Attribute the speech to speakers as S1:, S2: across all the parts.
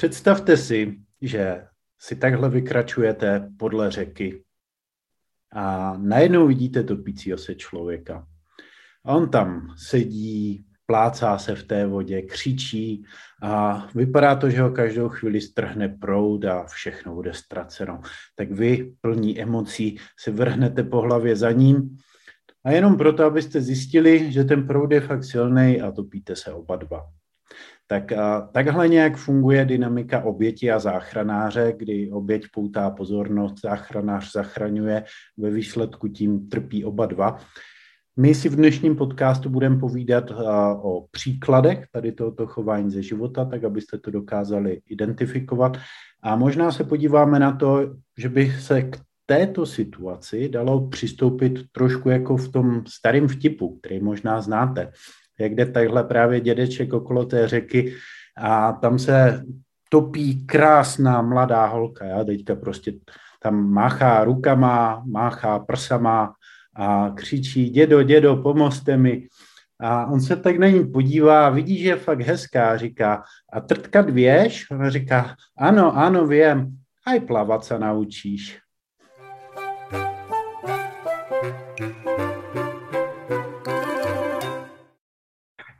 S1: Představte si, že si takhle vykračujete podle řeky a najednou vidíte topícího se člověka. A on tam sedí, plácá se v té vodě, křičí a vypadá to, že ho každou chvíli strhne proud a všechno bude ztraceno. Tak vy, plní emocí, se vrhnete po hlavě za ním a jenom proto, abyste zjistili, že ten proud je fakt silný a topíte se oba dva. Tak takhle nějak funguje dynamika oběti a záchranáře, kdy oběť poutá pozornost, záchranář zachraňuje, ve výsledku tím trpí oba dva. My si v dnešním podcastu budeme povídat o příkladech tady tohoto chování ze života, tak abyste to dokázali identifikovat. A možná se podíváme na to, že by se k této situaci dalo přistoupit trošku jako v tom starém vtipu, který možná znáte, jak jde takhle právě dědeček okolo té řeky a tam se topí krásná mladá holka, já teďka prostě tam máchá rukama, máchá prsama a křičí, dědo, dědo, pomozte mi. A on se tak na ní podívá, vidí, že je fakt hezká, říká, a trtkat věš? Ona říká, ano, ano, vím, aj plavat se naučíš.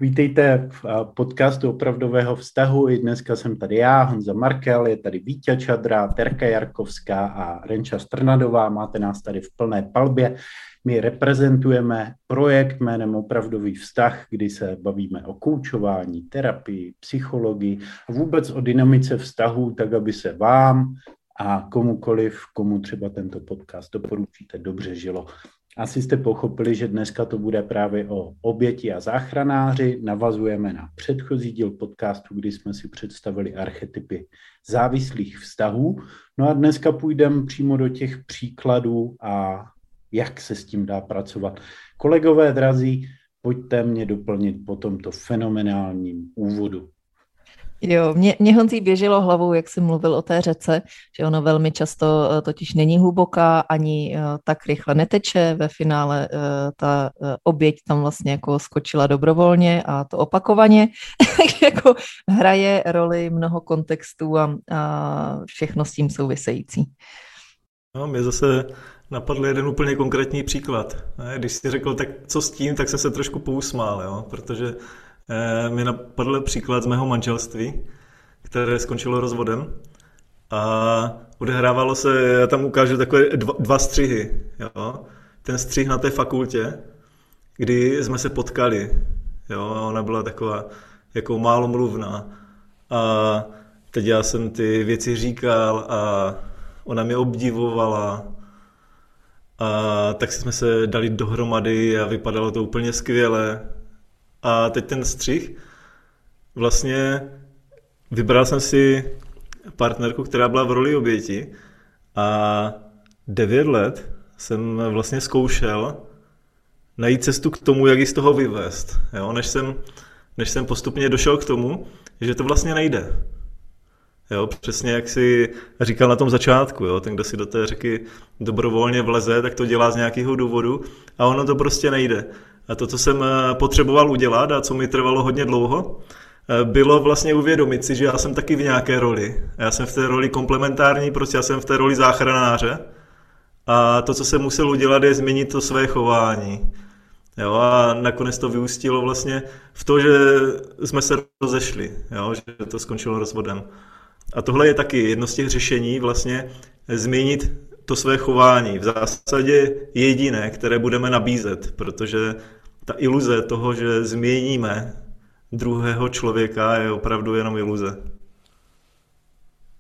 S1: Vítejte v eh, podcastu Opravdového vztahu. I dneska jsem tady já, Honza Markel, je tady Vítě Čadra, Terka Jarkovská a Renča Strnadová. Máte nás tady v plné palbě. My reprezentujeme projekt jménem Opravdový vztah, kdy se bavíme o koučování, terapii, psychologii a vůbec o dynamice vztahů, tak aby se vám a komukoliv, komu třeba tento podcast doporučíte, dobře žilo. Asi jste pochopili, že dneska to bude právě o oběti a záchranáři. Navazujeme na předchozí díl podcastu, kdy jsme si představili archetypy závislých vztahů. No a dneska půjdeme přímo do těch příkladů a jak se s tím dá pracovat. Kolegové drazí, pojďte mě doplnit po tomto fenomenálním úvodu.
S2: Jo, mě, mě Honzí běželo hlavou, jak jsi mluvil o té řece, že ono velmi často eh, totiž není hluboká, ani eh, tak rychle neteče. Ve finále eh, ta oběť tam vlastně jako skočila dobrovolně a to opakovaně. jako hraje roli mnoho kontextů a, a všechno s tím související.
S3: No, mě zase napadl jeden úplně konkrétní příklad. Když jsi řekl, tak co s tím, tak se se trošku pousmál, jo? protože mi napadl příklad z mého manželství, které skončilo rozvodem. A odehrávalo se, já tam ukážu takové dva, dva střihy. Jo? Ten střih na té fakultě, kdy jsme se potkali. Jo? Ona byla taková jako málo mluvná. A teď já jsem ty věci říkal a ona mě obdivovala. A tak jsme se dali dohromady a vypadalo to úplně skvěle. A teď ten střih, vlastně vybral jsem si partnerku, která byla v roli oběti a devět let jsem vlastně zkoušel najít cestu k tomu, jak ji z toho vyvést. Jo? Než, jsem, než jsem postupně došel k tomu, že to vlastně nejde. Jo, přesně jak si říkal na tom začátku, jo, ten, kdo si do té řeky dobrovolně vleze, tak to dělá z nějakého důvodu a ono to prostě nejde. A to, co jsem eh, potřeboval udělat a co mi trvalo hodně dlouho, eh, bylo vlastně uvědomit si, že já jsem taky v nějaké roli. Já jsem v té roli komplementární, prostě já jsem v té roli záchranáře. A to, co jsem musel udělat, je změnit to své chování. Jo, a nakonec to vyústilo vlastně v to, že jsme se rozešli, jo, že to skončilo rozvodem. A tohle je taky jedno z těch řešení, vlastně změnit to své chování. V zásadě jediné, které budeme nabízet, protože ta iluze toho, že změníme druhého člověka, je opravdu jenom iluze.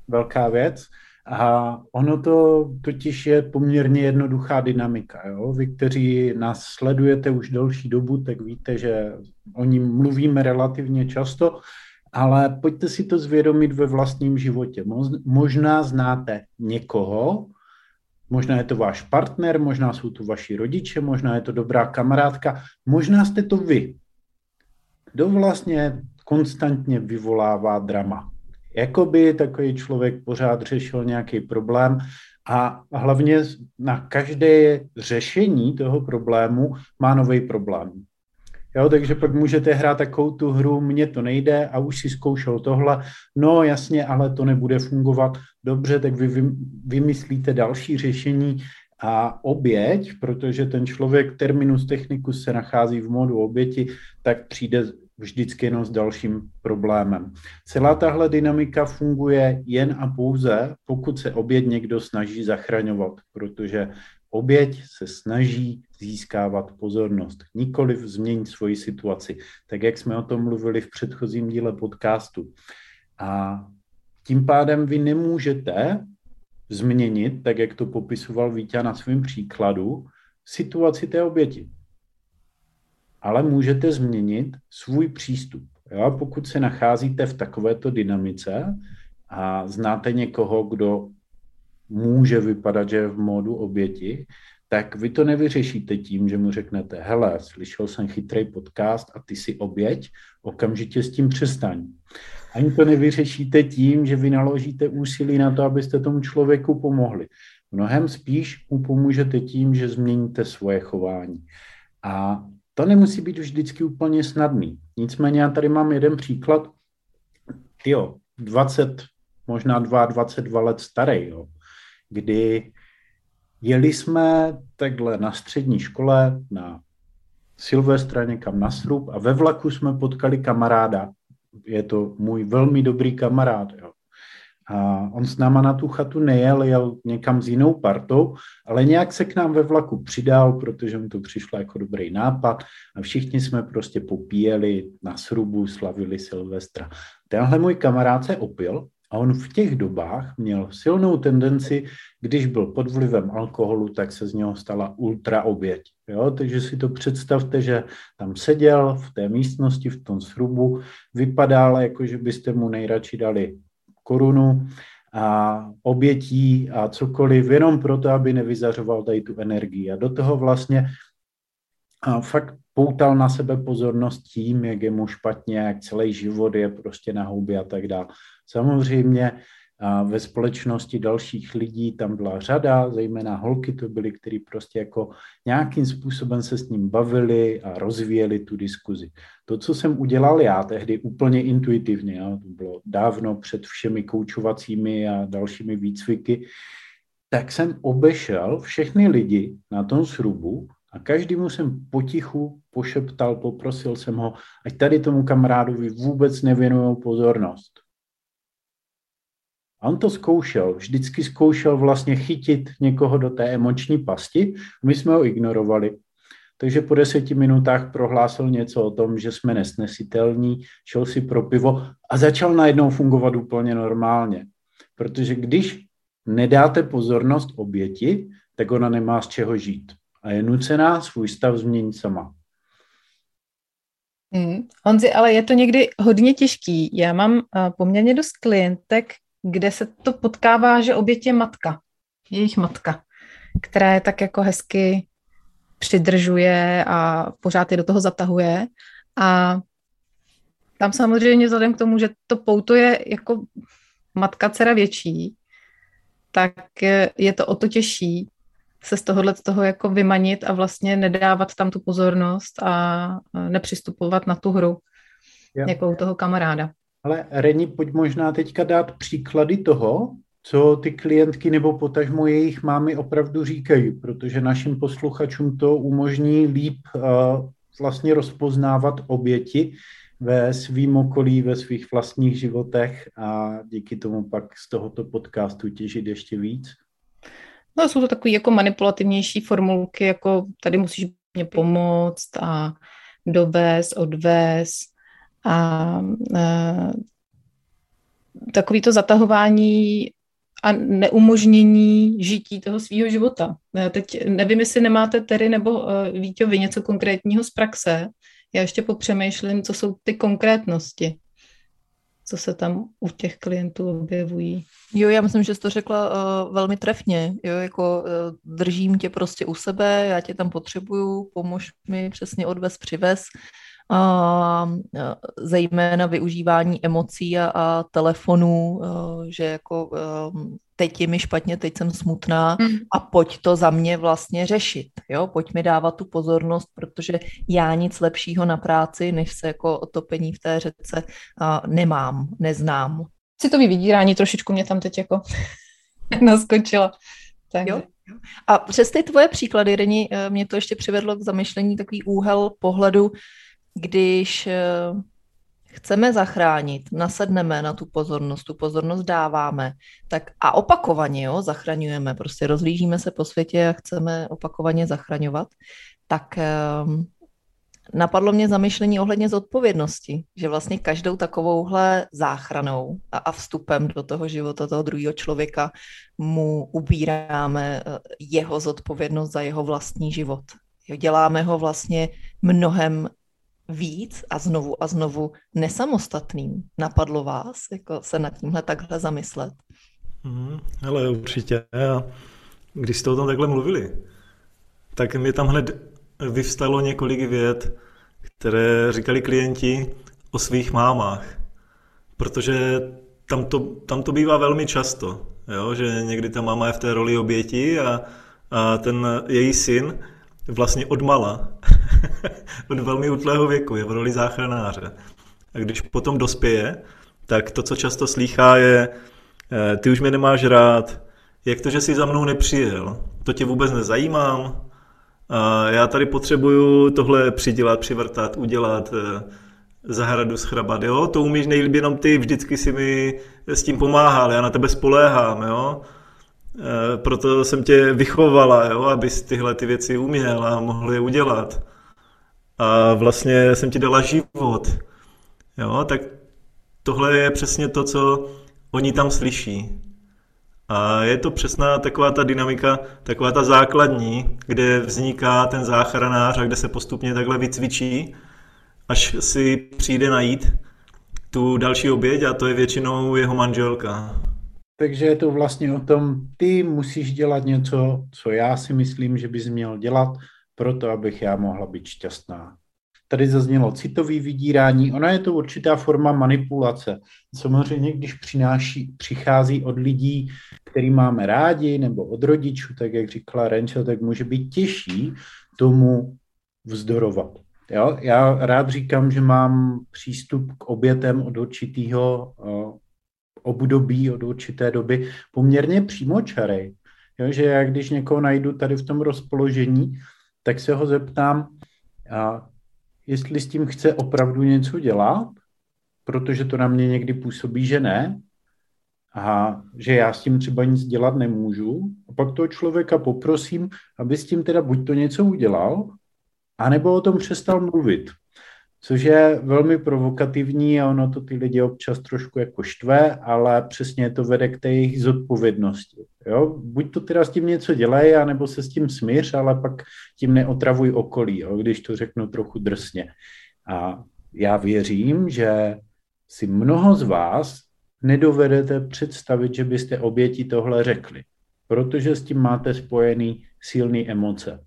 S1: Velká věc. A ono to totiž je poměrně jednoduchá dynamika. Jo? Vy, kteří nás sledujete už delší dobu, tak víte, že o ní mluvíme relativně často, ale pojďte si to zvědomit ve vlastním životě. Možná znáte někoho, Možná je to váš partner, možná jsou to vaši rodiče, možná je to dobrá kamarádka, možná jste to vy. Kdo vlastně konstantně vyvolává drama? Jakoby takový člověk pořád řešil nějaký problém a hlavně na každé řešení toho problému má nový problém. Jo, takže pak můžete hrát takovou tu hru, mně to nejde a už si zkoušel tohle, no jasně, ale to nebude fungovat. Dobře, tak vy vymyslíte další řešení a oběť, protože ten člověk terminus technicus se nachází v modu oběti, tak přijde vždycky jenom s dalším problémem. Celá tahle dynamika funguje jen a pouze, pokud se oběť někdo snaží zachraňovat, protože oběť se snaží získávat pozornost, nikoli změnit svoji situaci, tak jak jsme o tom mluvili v předchozím díle podcastu. A tím pádem vy nemůžete změnit, tak jak to popisoval Vítě na svém příkladu, situaci té oběti. Ale můžete změnit svůj přístup. Jo? Pokud se nacházíte v takovéto dynamice a znáte někoho, kdo může vypadat, že je v módu oběti, tak vy to nevyřešíte tím, že mu řeknete, hele, slyšel jsem chytrý podcast a ty si oběť, okamžitě s tím přestaň. Ani to nevyřešíte tím, že vy naložíte úsilí na to, abyste tomu člověku pomohli. Mnohem spíš mu pomůžete tím, že změníte svoje chování. A to nemusí být vždycky úplně snadný. Nicméně já tady mám jeden příklad, jo, 20, možná 22 let starý, jo, kdy jeli jsme takhle na střední škole na Silvestra někam na srub a ve vlaku jsme potkali kamaráda. Je to můj velmi dobrý kamarád. Jo. A on s náma na tu chatu nejel, jel někam s jinou partou, ale nějak se k nám ve vlaku přidal, protože mu to přišlo jako dobrý nápad a všichni jsme prostě popíjeli na srubu, slavili Silvestra. Tenhle můj kamarád se opil a on v těch dobách měl silnou tendenci, když byl pod vlivem alkoholu, tak se z něho stala ultra oběť. Jo? Takže si to představte, že tam seděl v té místnosti, v tom srubu, vypadal, jako že byste mu nejradši dali korunu a obětí a cokoliv, jenom proto, aby nevyzařoval tady tu energii. A do toho vlastně a fakt poutal na sebe pozornost tím, jak je mu špatně, jak celý život je prostě na houby a tak dále. Samozřejmě ve společnosti dalších lidí tam byla řada, zejména holky to byly, kteří prostě jako nějakým způsobem se s ním bavili a rozvíjeli tu diskuzi. To, co jsem udělal já tehdy úplně intuitivně, jo, to bylo dávno před všemi koučovacími a dalšími výcviky, tak jsem obešel všechny lidi na tom srubu a každému jsem potichu pošeptal, poprosil jsem ho, ať tady tomu kamarádovi vůbec nevěnují pozornost. A on to zkoušel, vždycky zkoušel vlastně chytit někoho do té emoční pasti, my jsme ho ignorovali. Takže po deseti minutách prohlásil něco o tom, že jsme nesnesitelní, šel si pro pivo a začal najednou fungovat úplně normálně. Protože když nedáte pozornost oběti, tak ona nemá z čeho žít a je nucená svůj stav změnit sama.
S4: Hmm. Honzi, ale je to někdy hodně těžký. Já mám uh, poměrně dost klientek, kde se to potkává, že oběť je matka, jejich matka, která je tak jako hezky přidržuje a pořád je do toho zatahuje. A tam samozřejmě vzhledem k tomu, že to pouto je jako matka dcera větší, tak je to o to těžší se z tohohle toho jako vymanit a vlastně nedávat tam tu pozornost a nepřistupovat na tu hru jo. jako u toho kamaráda.
S1: Ale Reni, pojď možná teďka dát příklady toho, co ty klientky nebo potažmo jejich mámy opravdu říkají, protože našim posluchačům to umožní líp uh, vlastně rozpoznávat oběti ve svým okolí, ve svých vlastních životech a díky tomu pak z tohoto podcastu těžit ještě víc.
S4: No, jsou to takové jako manipulativnější formulky, jako tady musíš mě pomoct a dovést, odvést a, a takový to zatahování a neumožnění žití toho svého života. Teď nevím, jestli nemáte tedy nebo Víťo, vy něco konkrétního z praxe. Já ještě popřemýšlím, co jsou ty konkrétnosti co se tam u těch klientů objevují.
S2: Jo, já myslím, že jsi to řekla uh, velmi trefně. Jo, jako uh, držím tě prostě u sebe, já tě tam potřebuju, pomož mi přesně odvez, přivez. A uh, zejména využívání emocí a, a telefonů, uh, že jako teď je mi špatně, teď jsem smutná mm. a pojď to za mě vlastně řešit, jo, pojď mi dávat tu pozornost, protože já nic lepšího na práci, než se jako otopení v té řece uh, nemám, neznám.
S4: Citový vydírání trošičku mě tam teď jako naskočila.
S2: Tak. Jo? A přes ty tvoje příklady, Reni, eh, mě to ještě přivedlo k zamyšlení takový úhel pohledu, když eh, chceme zachránit, nasedneme na tu pozornost, tu pozornost dáváme, tak a opakovaně jo, zachraňujeme, prostě rozlížíme se po světě a chceme opakovaně zachraňovat, tak um, napadlo mě zamyšlení ohledně zodpovědnosti, že vlastně každou takovouhle záchranou a, a vstupem do toho života toho druhého člověka mu ubíráme eh, jeho zodpovědnost za jeho vlastní život. Jo, děláme ho vlastně mnohem víc a znovu a znovu nesamostatným. Napadlo vás jako se nad tímhle takhle zamyslet?
S3: Hmm, ale určitě. Když jste o tom takhle mluvili, tak mi tam hned vyvstalo několik vět, které říkali klienti o svých mámách. Protože tam to, tam to bývá velmi často, jo? že někdy ta máma je v té roli oběti a, a ten její syn vlastně odmala, od velmi útlého věku, je v roli záchranáře. A když potom dospěje, tak to, co často slýchá, je eh, ty už mě nemáš rád, jak to, že jsi za mnou nepřijel, to tě vůbec nezajímám, já tady potřebuju tohle přidělat, přivrtat, udělat, eh, zahradu schrabat, jo, to umíš nejlíp jenom ty, vždycky si mi s tím pomáhal, já na tebe spoléhám, jo, Eh, proto jsem tě vychovala, jo, abys tyhle ty věci uměl a mohl je udělat. A vlastně jsem ti dala život. Jo, tak tohle je přesně to, co oni tam slyší. A je to přesná taková ta dynamika, taková ta základní, kde vzniká ten záchranář a kde se postupně takhle vycvičí, až si přijde najít tu další oběť a to je většinou jeho manželka.
S1: Takže je to vlastně o tom, ty musíš dělat něco, co já si myslím, že bys měl dělat, proto abych já mohla být šťastná. Tady zaznělo citový vydírání, ona je to určitá forma manipulace. Samozřejmě, když přináší, přichází od lidí, který máme rádi, nebo od rodičů, tak jak říkala Renčo, tak může být těžší tomu vzdorovat. Jo? Já rád říkám, že mám přístup k obětem od určitého období od určité doby poměrně přímočarej. Jo, že já když někoho najdu tady v tom rozpoložení, tak se ho zeptám, a jestli s tím chce opravdu něco dělat, protože to na mě někdy působí, že ne, a že já s tím třeba nic dělat nemůžu. A pak toho člověka poprosím, aby s tím teda buď to něco udělal, anebo o tom přestal mluvit což je velmi provokativní a ono to ty lidi občas trošku jako štve, ale přesně to vede k té jejich zodpovědnosti. Jo? Buď to teda s tím něco dělej, anebo se s tím smíř, ale pak tím neotravuj okolí, jo? když to řeknu trochu drsně. A já věřím, že si mnoho z vás nedovedete představit, že byste oběti tohle řekli, protože s tím máte spojený silný emoce.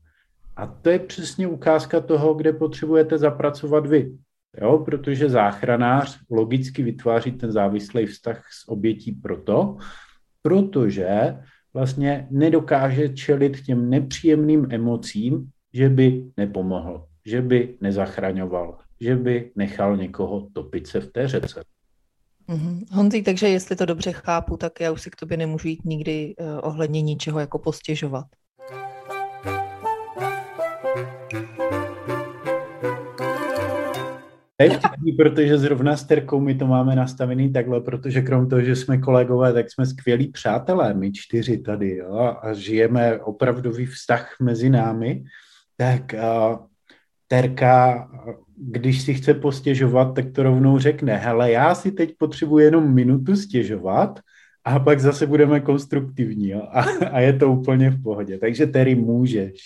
S1: A to je přesně ukázka toho, kde potřebujete zapracovat vy. Jo, protože záchranář logicky vytváří ten závislý vztah s obětí proto, protože vlastně nedokáže čelit těm nepříjemným emocím, že by nepomohl, že by nezachraňoval, že by nechal někoho topit se v té řece.
S2: Mm-hmm. Honzi, takže jestli to dobře chápu, tak já už si k tobě nemůžu jít nikdy uh, ohledně ničeho jako postěžovat.
S1: Je vtipný, protože zrovna s Terkou my to máme nastavený takhle, protože krom toho, že jsme kolegové, tak jsme skvělí přátelé, my čtyři tady, jo, a žijeme opravdový vztah mezi námi, tak uh, Terka, když si chce postěžovat, tak to rovnou řekne, hele, já si teď potřebuji jenom minutu stěžovat a pak zase budeme konstruktivní jo? A, a je to úplně v pohodě. Takže Terry můžeš.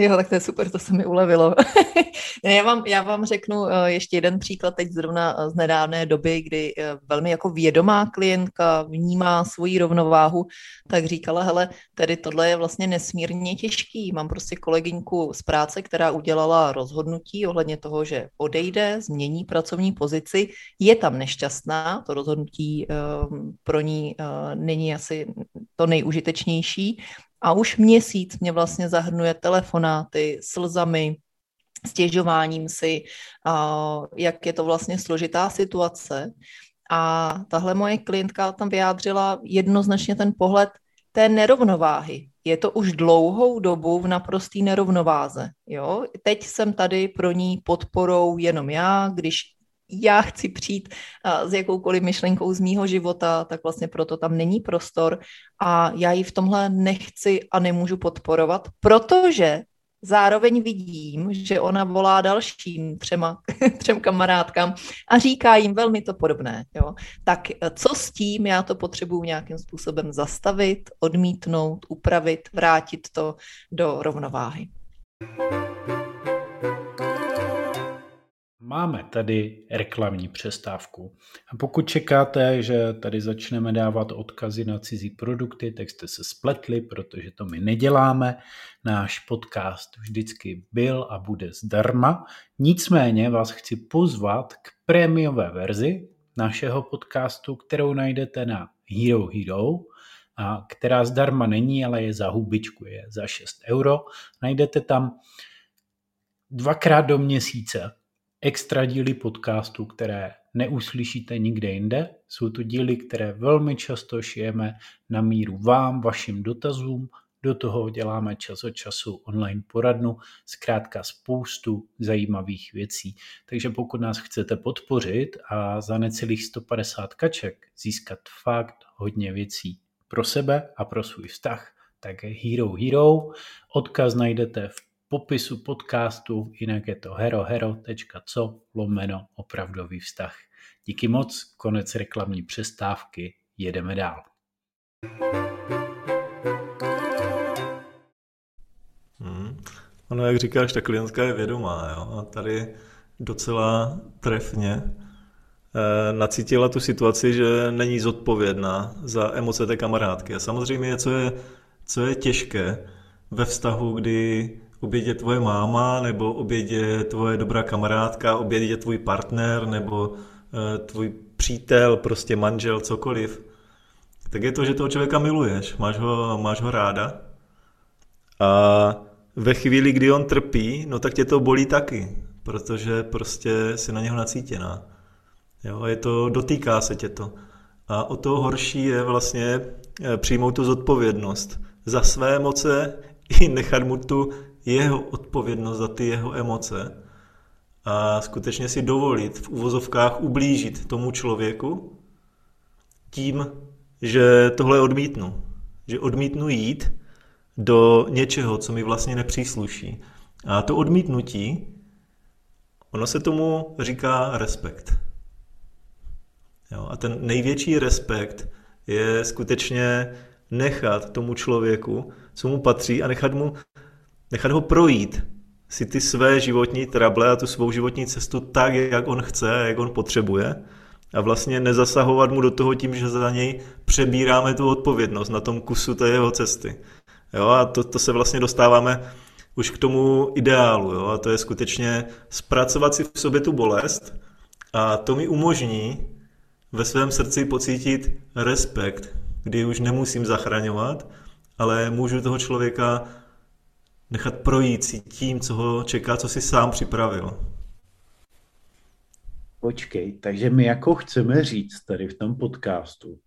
S2: Jo, tak to je super, to se mi ulevilo. já, vám, já vám řeknu eh, ještě jeden příklad teď zrovna eh, z nedávné doby, kdy eh, velmi jako vědomá klientka vnímá svoji rovnováhu, tak říkala, hele, tedy tohle je vlastně nesmírně těžký. Mám prostě kolegyňku z práce, která udělala rozhodnutí ohledně toho, že odejde, změní pracovní pozici, je tam nešťastná, to rozhodnutí pro ní není asi to nejužitečnější, a už měsíc mě vlastně zahrnuje telefonáty, slzami, stěžováním si, jak je to vlastně složitá situace. A tahle moje klientka tam vyjádřila jednoznačně ten pohled té nerovnováhy. Je to už dlouhou dobu v naprostý nerovnováze. Jo? Teď jsem tady pro ní podporou jenom já, když já chci přijít s jakoukoliv myšlenkou z mýho života, tak vlastně proto tam není prostor a já ji v tomhle nechci a nemůžu podporovat, protože zároveň vidím, že ona volá dalším třema, třem kamarádkám a říká jim velmi to podobné. Jo? Tak co s tím? Já to potřebuji nějakým způsobem zastavit, odmítnout, upravit, vrátit to do rovnováhy.
S1: Máme tady reklamní přestávku. A pokud čekáte, že tady začneme dávat odkazy na cizí produkty, tak jste se spletli, protože to my neděláme. Náš podcast vždycky byl a bude zdarma. Nicméně vás chci pozvat k prémiové verzi našeho podcastu, kterou najdete na Hero Hero, a která zdarma není, ale je za hubičku, je za 6 euro. Najdete tam dvakrát do měsíce extra díly podcastu, které neuslyšíte nikde jinde. Jsou to díly, které velmi často šijeme na míru vám, vašim dotazům, do toho děláme čas od času online poradnu, zkrátka spoustu zajímavých věcí. Takže pokud nás chcete podpořit a za necelých 150 kaček získat fakt hodně věcí pro sebe a pro svůj vztah, tak Hero Hero. Odkaz najdete v popisu podcastu, jinak je to herohero.co lomeno opravdový vztah. Díky moc, konec reklamní přestávky, jedeme dál.
S3: Hmm. Ono, jak říkáš, ta klientka je vědomá. Jo? A tady docela trefně eh, nacítila tu situaci, že není zodpovědná za emoce té kamarádky. A samozřejmě, co je, co je těžké ve vztahu, kdy oběd je tvoje máma, nebo oběd je tvoje dobrá kamarádka, oběd je tvůj partner, nebo uh, tvůj přítel, prostě manžel, cokoliv, tak je to, že toho člověka miluješ, máš ho, máš ho ráda. A ve chvíli, kdy on trpí, no tak tě to bolí taky, protože prostě si na něho nacítěná. Jo, je to, dotýká se tě to. A o to horší je vlastně eh, přijmout tu zodpovědnost za své moce i nechat mu tu jeho odpovědnost za ty jeho emoce a skutečně si dovolit v uvozovkách ublížit tomu člověku tím, že tohle odmítnu. Že odmítnu jít do něčeho, co mi vlastně nepřísluší. A to odmítnutí, ono se tomu říká respekt. Jo, a ten největší respekt je skutečně nechat tomu člověku, co mu patří a nechat mu nechat ho projít si ty své životní trable a tu svou životní cestu tak, jak on chce, jak on potřebuje a vlastně nezasahovat mu do toho tím, že za něj přebíráme tu odpovědnost na tom kusu té jeho cesty. Jo, a to, to se vlastně dostáváme už k tomu ideálu, jo, a to je skutečně zpracovat si v sobě tu bolest a to mi umožní ve svém srdci pocítit respekt, kdy už nemusím zachraňovat, ale můžu toho člověka nechat projít si tím, co ho čeká, co si sám připravil.
S1: Počkej, takže my jako chceme říct tady v tom podcastu,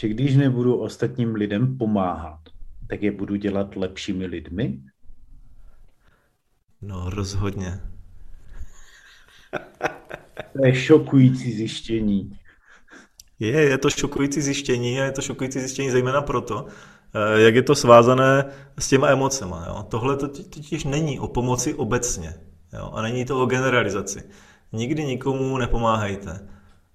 S1: že když nebudu ostatním lidem pomáhat, tak je budu dělat lepšími lidmi?
S3: No, rozhodně.
S1: To je šokující zjištění.
S3: Je, je to šokující zjištění a je to šokující zjištění zejména proto, jak je to svázané s těma emocema. Jo? Tohle to totiž není o pomoci obecně jo? a není to o generalizaci. Nikdy nikomu nepomáhejte,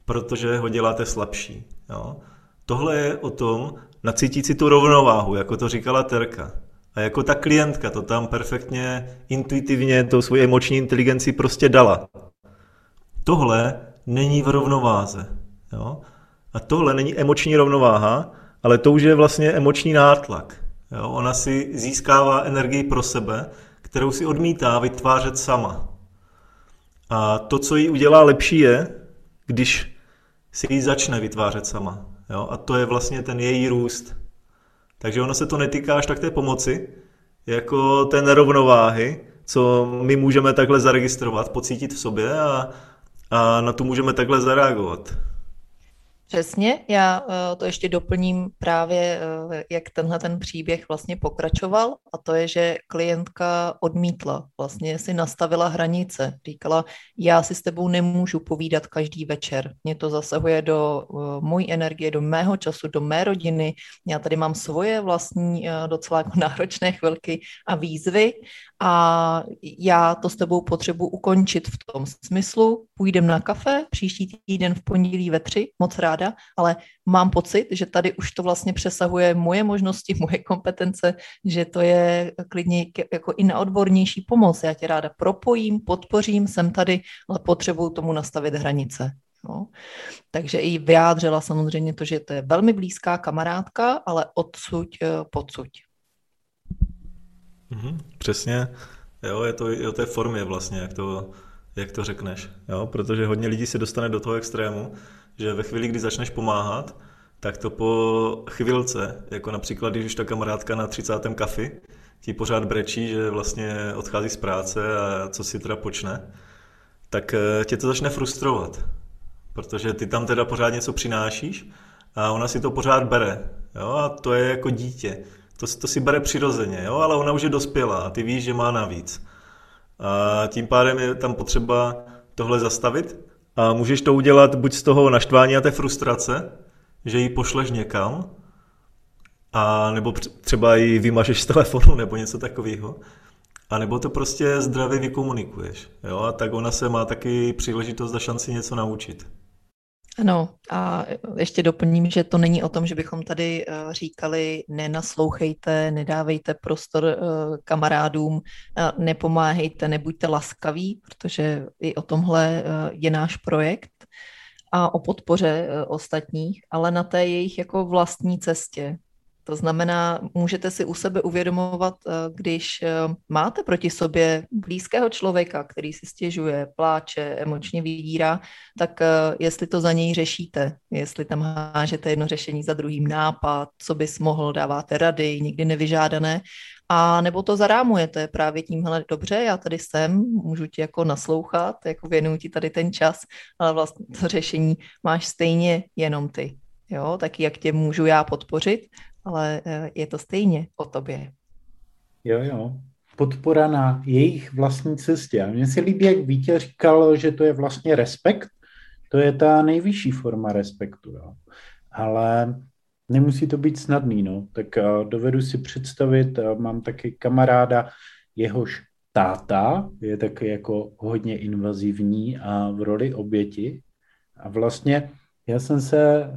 S3: protože ho děláte slabší. Jo? Tohle je o tom nacítit si tu rovnováhu, jako to říkala Terka. A jako ta klientka to tam perfektně, intuitivně, tou svoji emoční inteligenci prostě dala. Tohle není v rovnováze. Jo? A tohle není emoční rovnováha, ale to už je vlastně emoční nátlak. Jo? Ona si získává energii pro sebe, kterou si odmítá vytvářet sama. A to, co jí udělá lepší, je, když si ji začne vytvářet sama. Jo? A to je vlastně ten její růst. Takže ono se to netýká až tak té pomoci, jako té nerovnováhy, co my můžeme takhle zaregistrovat, pocítit v sobě a, a na to můžeme takhle zareagovat.
S2: Přesně, já eh, to ještě doplním právě, eh, jak tenhle ten příběh vlastně pokračoval a to je, že klientka odmítla, vlastně si nastavila hranice, říkala, já si s tebou nemůžu povídat každý večer, mě to zasahuje do eh, mojí energie, do mého času, do mé rodiny, já tady mám svoje vlastní docela jako náročné chvilky a výzvy a já to s tebou potřebuji ukončit v tom smyslu, půjdem na kafe příští týden v pondělí ve tři, moc ráda, ale mám pocit, že tady už to vlastně přesahuje moje možnosti, moje kompetence, že to je klidně jako i na odbornější pomoc. Já tě ráda propojím, podpořím, jsem tady, ale potřebuju tomu nastavit hranice. No. Takže i vyjádřila samozřejmě to, že to je velmi blízká kamarádka, ale odsuť, eh, podsuť.
S3: Mm-hmm, přesně. Jo, je to i o té formě vlastně, jak to, jak to řekneš. Jo? Protože hodně lidí se dostane do toho extrému, že ve chvíli, kdy začneš pomáhat, tak to po chvilce, jako například, když už ta kamarádka na 30. kafi ti pořád brečí, že vlastně odchází z práce a co si teda počne, tak eh, tě to začne frustrovat. Protože ty tam teda pořád něco přinášíš a ona si to pořád bere. Jo? A to je jako dítě. To, to si bere přirozeně, jo? ale ona už je dospělá a ty víš, že má navíc. A tím pádem je tam potřeba tohle zastavit a můžeš to udělat buď z toho naštvání a té frustrace, že ji pošleš někam, a nebo třeba ji vymažeš z telefonu nebo něco takového. A nebo to prostě zdravě vykomunikuješ. Jo? A tak ona se má taky příležitost a šanci něco naučit.
S2: Ano, a ještě doplním, že to není o tom, že bychom tady eh, říkali, nenaslouchejte, nedávejte prostor eh, kamarádům, nepomáhejte, nebuďte laskaví, protože i o tomhle eh, je náš projekt a o podpoře ostatních, ale na té jejich jako vlastní cestě. To znamená, můžete si u sebe uvědomovat, eh, když eh, máte proti sobě blízkého člověka, který si stěžuje, pláče, emočně vydírá, tak eh, jestli to za něj řešíte, jestli tam hážete jedno řešení za druhým nápad, co bys mohl, dáváte rady, nikdy nevyžádané, a nebo to zarámujete právě tímhle, dobře, já tady jsem, můžu ti jako naslouchat, jako věnuju ti tady ten čas, ale vlastně to řešení máš stejně jenom ty. Jo, tak jak tě můžu já podpořit, ale eh, je to stejně o tobě.
S1: Jo, jo. Podpora na jejich vlastní cestě. A mně se líbí, jak Vítě říkal, že to je vlastně respekt. To je ta nejvyšší forma respektu. Jo. Ale nemusí to být snadný. No. Tak uh, dovedu si představit, uh, mám taky kamaráda, jehož táta je taky jako hodně invazivní a v roli oběti. A vlastně já jsem se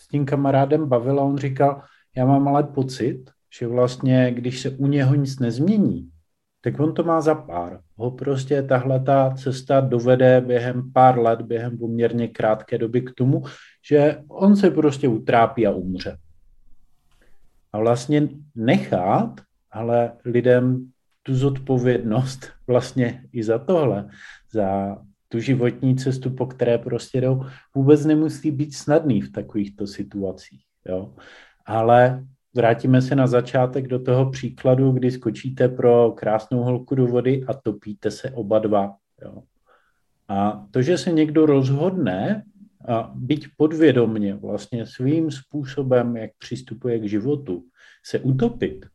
S1: s tím kamarádem bavil a on říkal, já mám ale pocit, že vlastně, když se u něho nic nezmění, tak on to má za pár. Ho prostě tahle ta cesta dovede během pár let, během poměrně krátké doby k tomu, že on se prostě utrápí a umře. A vlastně nechat, ale lidem tu zodpovědnost vlastně i za tohle, za tu životní cestu, po které prostě jdou, vůbec nemusí být snadný v takovýchto situacích. Jo? Ale vrátíme se na začátek do toho příkladu, kdy skočíte pro krásnou holku do vody a topíte se oba dva. Jo? A to, že se někdo rozhodne a být podvědomně vlastně svým způsobem, jak přistupuje k životu, se utopit,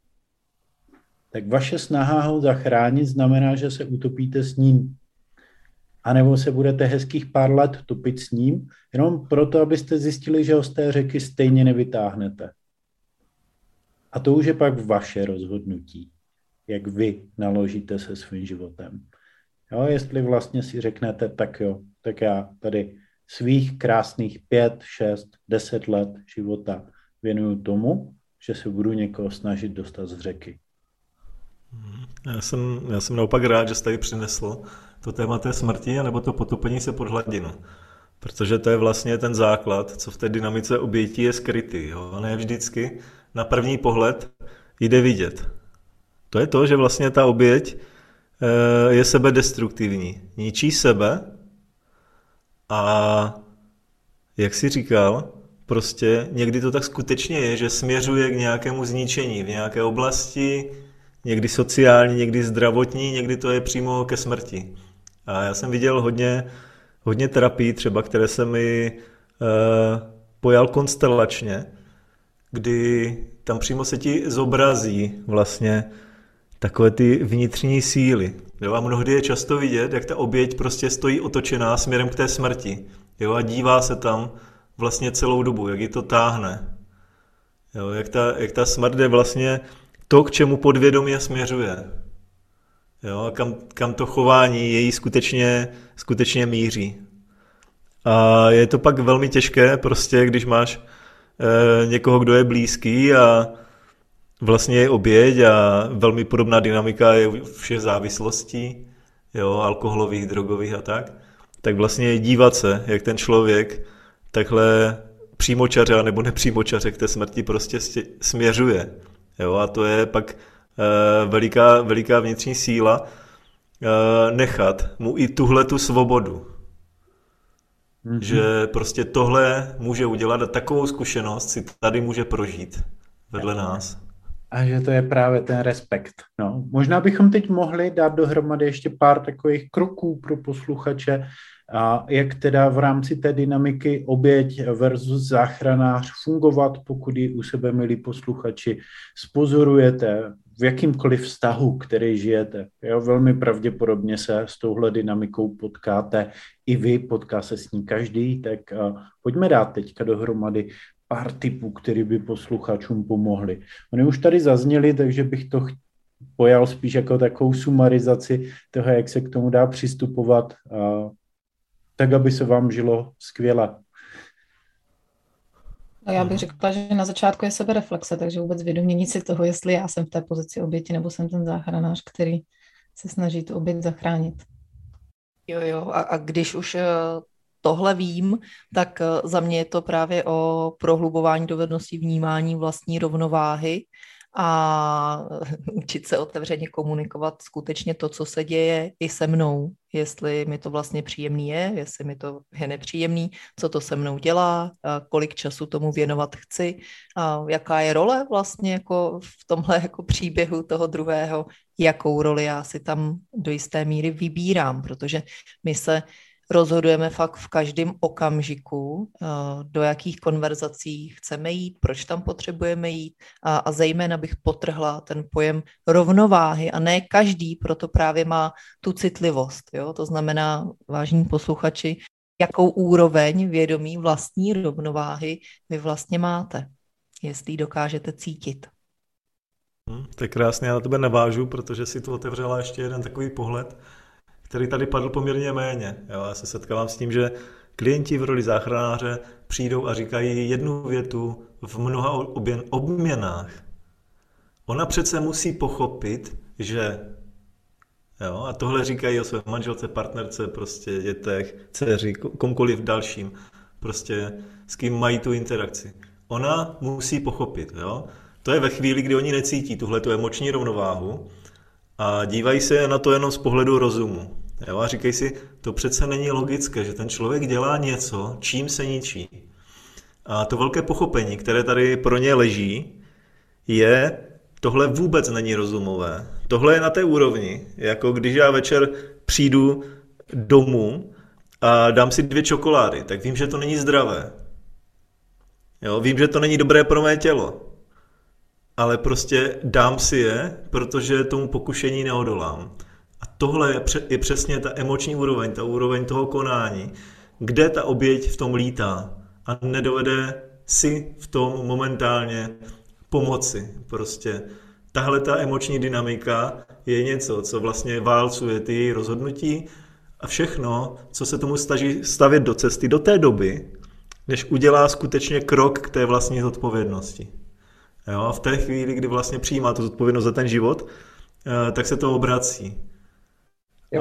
S1: tak vaše snaha ho zachránit znamená, že se utopíte s ním anebo se budete hezkých pár let topit s ním, jenom proto, abyste zjistili, že ho z té řeky stejně nevytáhnete. A to už je pak vaše rozhodnutí, jak vy naložíte se svým životem. Jo, jestli vlastně si řeknete, tak jo, tak já tady svých krásných pět, šest, deset let života věnuju tomu, že se budu někoho snažit dostat z řeky.
S3: Já jsem, já jsem naopak rád, že jste tady přinesl to téma té smrti, anebo to potopení se pod hladinu. Protože to je vlastně ten základ, co v té dynamice obětí je skrytý. Jo? A ne vždycky na první pohled jde vidět. To je to, že vlastně ta oběť eh, je sebedestruktivní. Ničí sebe a jak si říkal, prostě někdy to tak skutečně je, že směřuje k nějakému zničení v nějaké oblasti, někdy sociální, někdy zdravotní, někdy to je přímo ke smrti. A já jsem viděl hodně, hodně terapii třeba, které se mi uh, pojal konstelačně, kdy tam přímo se ti zobrazí vlastně takové ty vnitřní síly. Jo, a mnohdy je často vidět, jak ta oběť prostě stojí otočená směrem k té smrti. Jo, a dívá se tam vlastně celou dobu, jak ji to táhne. Jo, jak, ta, jak ta smrt je vlastně to, k čemu podvědomě směřuje. Jo, kam, kam to chování její skutečně, skutečně míří. A je to pak velmi těžké, prostě, když máš e, někoho, kdo je blízký a vlastně je oběť a velmi podobná dynamika je všech závislostí, jo, alkoholových, drogových a tak, tak vlastně dívat se, jak ten člověk takhle přímočaře nebo nepřímočaře k té smrti prostě směřuje. Jo, a to je pak veliká, veliká vnitřní síla uh, nechat mu i tuhle tu svobodu. Mm-hmm. Že prostě tohle může udělat a takovou zkušenost si tady může prožít vedle nás.
S1: A že to je právě ten respekt. No. Možná bychom teď mohli dát dohromady ještě pár takových kroků pro posluchače, a jak teda v rámci té dynamiky oběť versus záchranář fungovat, pokud ji u sebe, milí posluchači, spozorujete v jakýmkoliv vztahu, který žijete. Jo, velmi pravděpodobně se s touhle dynamikou potkáte i vy, potká se s ní každý, tak uh, pojďme dát teďka dohromady pár typů, které by posluchačům pomohly. Oni už tady zazněli, takže bych to pojal spíš jako takovou sumarizaci toho, jak se k tomu dá přistupovat, tak aby se vám žilo skvěle.
S2: No já bych řekla, že na začátku je sebereflexe, takže vůbec vědomění si toho, jestli já jsem v té pozici oběti, nebo jsem ten záchranář, který se snaží tu oběť zachránit. Jo, jo, a, a když už eh, tohle vím, tak eh, za mě je to právě o prohlubování dovedností vnímání vlastní rovnováhy a učit se otevřeně komunikovat skutečně to, co se děje i se mnou, jestli mi to vlastně příjemný je, jestli mi to je nepříjemný, co to se mnou dělá, kolik času tomu věnovat chci, a jaká je role vlastně jako v tomhle jako příběhu toho druhého, jakou roli já si tam do jisté míry vybírám, protože my se rozhodujeme fakt v každém okamžiku, eh, do jakých konverzací chceme jít, proč tam potřebujeme jít a, a zejména bych potrhla ten pojem rovnováhy a ne každý proto právě má tu citlivost. Jo? To znamená, vážní posluchači, jakou úroveň vědomí vlastní rovnováhy vy vlastně máte, jestli ji dokážete cítit.
S3: Hmm, to je krásně, já na tebe navážu, protože si tu otevřela ještě jeden takový pohled, který tady padl poměrně méně. Jo, já se setkávám s tím, že klienti v roli záchranáře přijdou a říkají jednu větu v mnoha oběn, obměnách. Ona přece musí pochopit, že Jo, a tohle říkají o své manželce, partnerce, prostě dětech, dceři, komkoliv dalším, prostě s kým mají tu interakci. Ona musí pochopit, jo. To je ve chvíli, kdy oni necítí tuhle tu emoční rovnováhu a dívají se na to jenom z pohledu rozumu. Jo, a říkají si, to přece není logické, že ten člověk dělá něco, čím se ničí. A to velké pochopení, které tady pro ně leží, je, tohle vůbec není rozumové. Tohle je na té úrovni, jako když já večer přijdu domů a dám si dvě čokolády, tak vím, že to není zdravé. Jo, vím, že to není dobré pro mé tělo ale prostě dám si je, protože tomu pokušení neodolám. A tohle je, přesně ta emoční úroveň, ta úroveň toho konání, kde ta oběť v tom lítá a nedovede si v tom momentálně pomoci. Prostě tahle ta emoční dynamika je něco, co vlastně válcuje ty její rozhodnutí a všechno, co se tomu staží stavět do cesty do té doby, než udělá skutečně krok k té vlastní zodpovědnosti. Jo, a v té chvíli, kdy vlastně přijímá tu zodpovědnost za ten život, eh, tak se to obrací.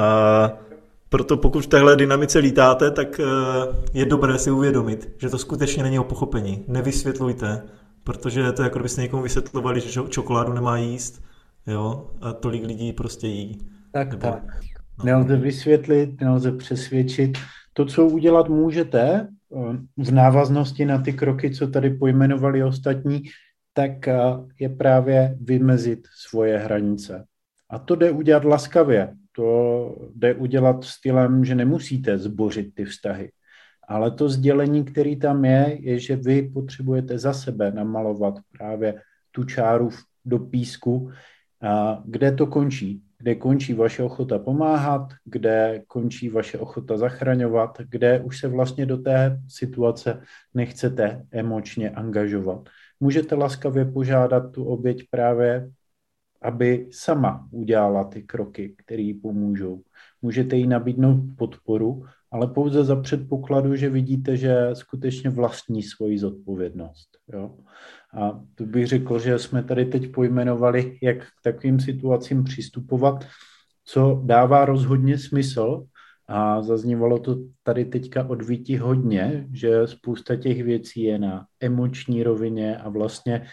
S3: A proto pokud v téhle dynamice lítáte, tak eh, je dobré si uvědomit, že to skutečně není o pochopení. Nevysvětlujte, protože to je jako kdybyste někomu vysvětlovali, že čokoládu nemá jíst, jo, a tolik lidí prostě jí.
S1: Tak, Nebo, tak. No. Nelze vysvětlit, nelze přesvědčit. To, co udělat můžete eh, v návaznosti na ty kroky, co tady pojmenovali ostatní, tak eh, je právě vymezit svoje hranice. A to jde udělat laskavě. To jde udělat stylem, že nemusíte zbořit ty vztahy. Ale to sdělení, který tam je, je, že vy potřebujete za sebe namalovat právě tu čáru do písku, kde to končí. Kde končí vaše ochota pomáhat, kde končí vaše ochota zachraňovat, kde už se vlastně do té situace nechcete emočně angažovat. Můžete laskavě požádat tu oběť právě aby sama udělala ty kroky, které jí pomůžou. Můžete jí nabídnout podporu, ale pouze za předpokladu, že vidíte, že skutečně vlastní svoji zodpovědnost. Jo? A to bych řekl, že jsme tady teď pojmenovali, jak k takovým situacím přistupovat, co dává rozhodně smysl, a zaznívalo to tady teďka od Víti hodně, že spousta těch věcí je na emoční rovině a vlastně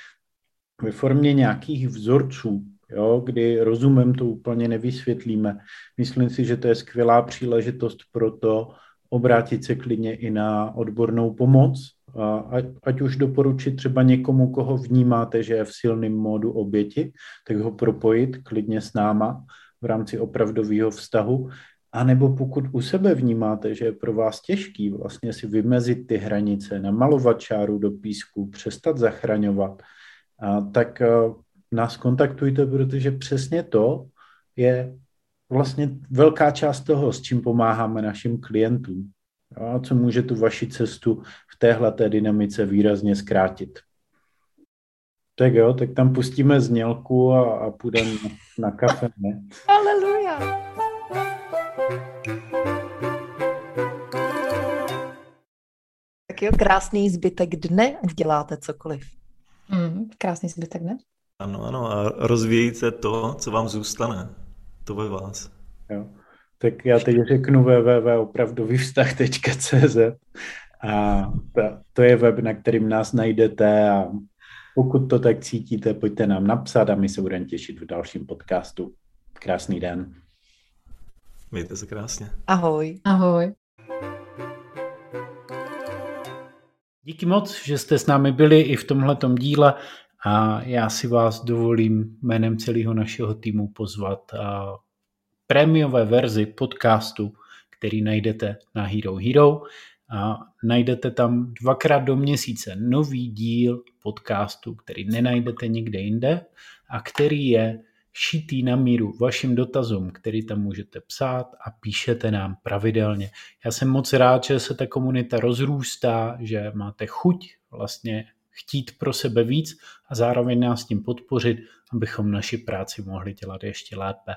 S1: ve formě nějakých vzorců, jo, kdy rozumem to úplně nevysvětlíme. Myslím si, že to je skvělá příležitost pro to obrátit se klidně i na odbornou pomoc, a ať, už doporučit třeba někomu, koho vnímáte, že je v silném módu oběti, tak ho propojit klidně s náma v rámci opravdového vztahu, a nebo pokud u sebe vnímáte, že je pro vás těžký vlastně si vymezit ty hranice, namalovat čáru do písku, přestat zachraňovat, a tak nás kontaktujte, protože přesně to je vlastně velká část toho, s čím pomáháme našim klientům. A co může tu vaši cestu v téhle té dynamice výrazně zkrátit. Tak jo, tak tam pustíme znělku a, a půjdeme na kafe, ne?
S2: Aleluja! Tak jo, krásný zbytek dne, ať děláte cokoliv.
S4: Mm, krásný zbytek dne.
S3: Ano, ano, a rozvíjejte to, co vám zůstane. To ve vás.
S1: Jo. Tak já teď řeknu www.opravdovývztah.cz a to je web, na kterým nás najdete a pokud to tak cítíte, pojďte nám napsat a my se budeme těšit v dalším podcastu. Krásný den.
S3: Mějte se krásně.
S2: Ahoj.
S4: Ahoj.
S1: Díky moc, že jste s námi byli i v tomhletom díle a já si vás dovolím jménem celého našeho týmu pozvat a prémiové verzi podcastu, který najdete na Hero Hero. A najdete tam dvakrát do měsíce nový díl podcastu, který nenajdete nikde jinde a který je šitý na míru vašim dotazům, který tam můžete psát a píšete nám pravidelně. Já jsem moc rád, že se ta komunita rozrůstá, že máte chuť vlastně chtít pro sebe víc a zároveň nás tím podpořit, abychom naši práci mohli dělat ještě lépe.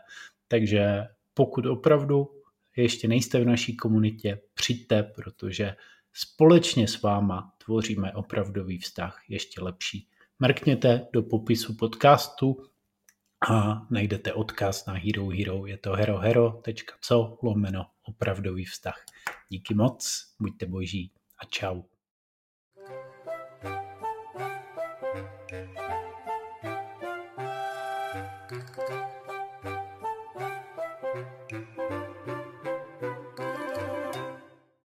S1: Takže pokud opravdu ještě nejste v naší komunitě, přijďte, protože společně s váma tvoříme opravdový vztah ještě lepší. Mrkněte do popisu podcastu a najdete odkaz na Hero Hero. Je to herohero.co lomeno opravdový vztah. Díky moc, buďte boží a čau.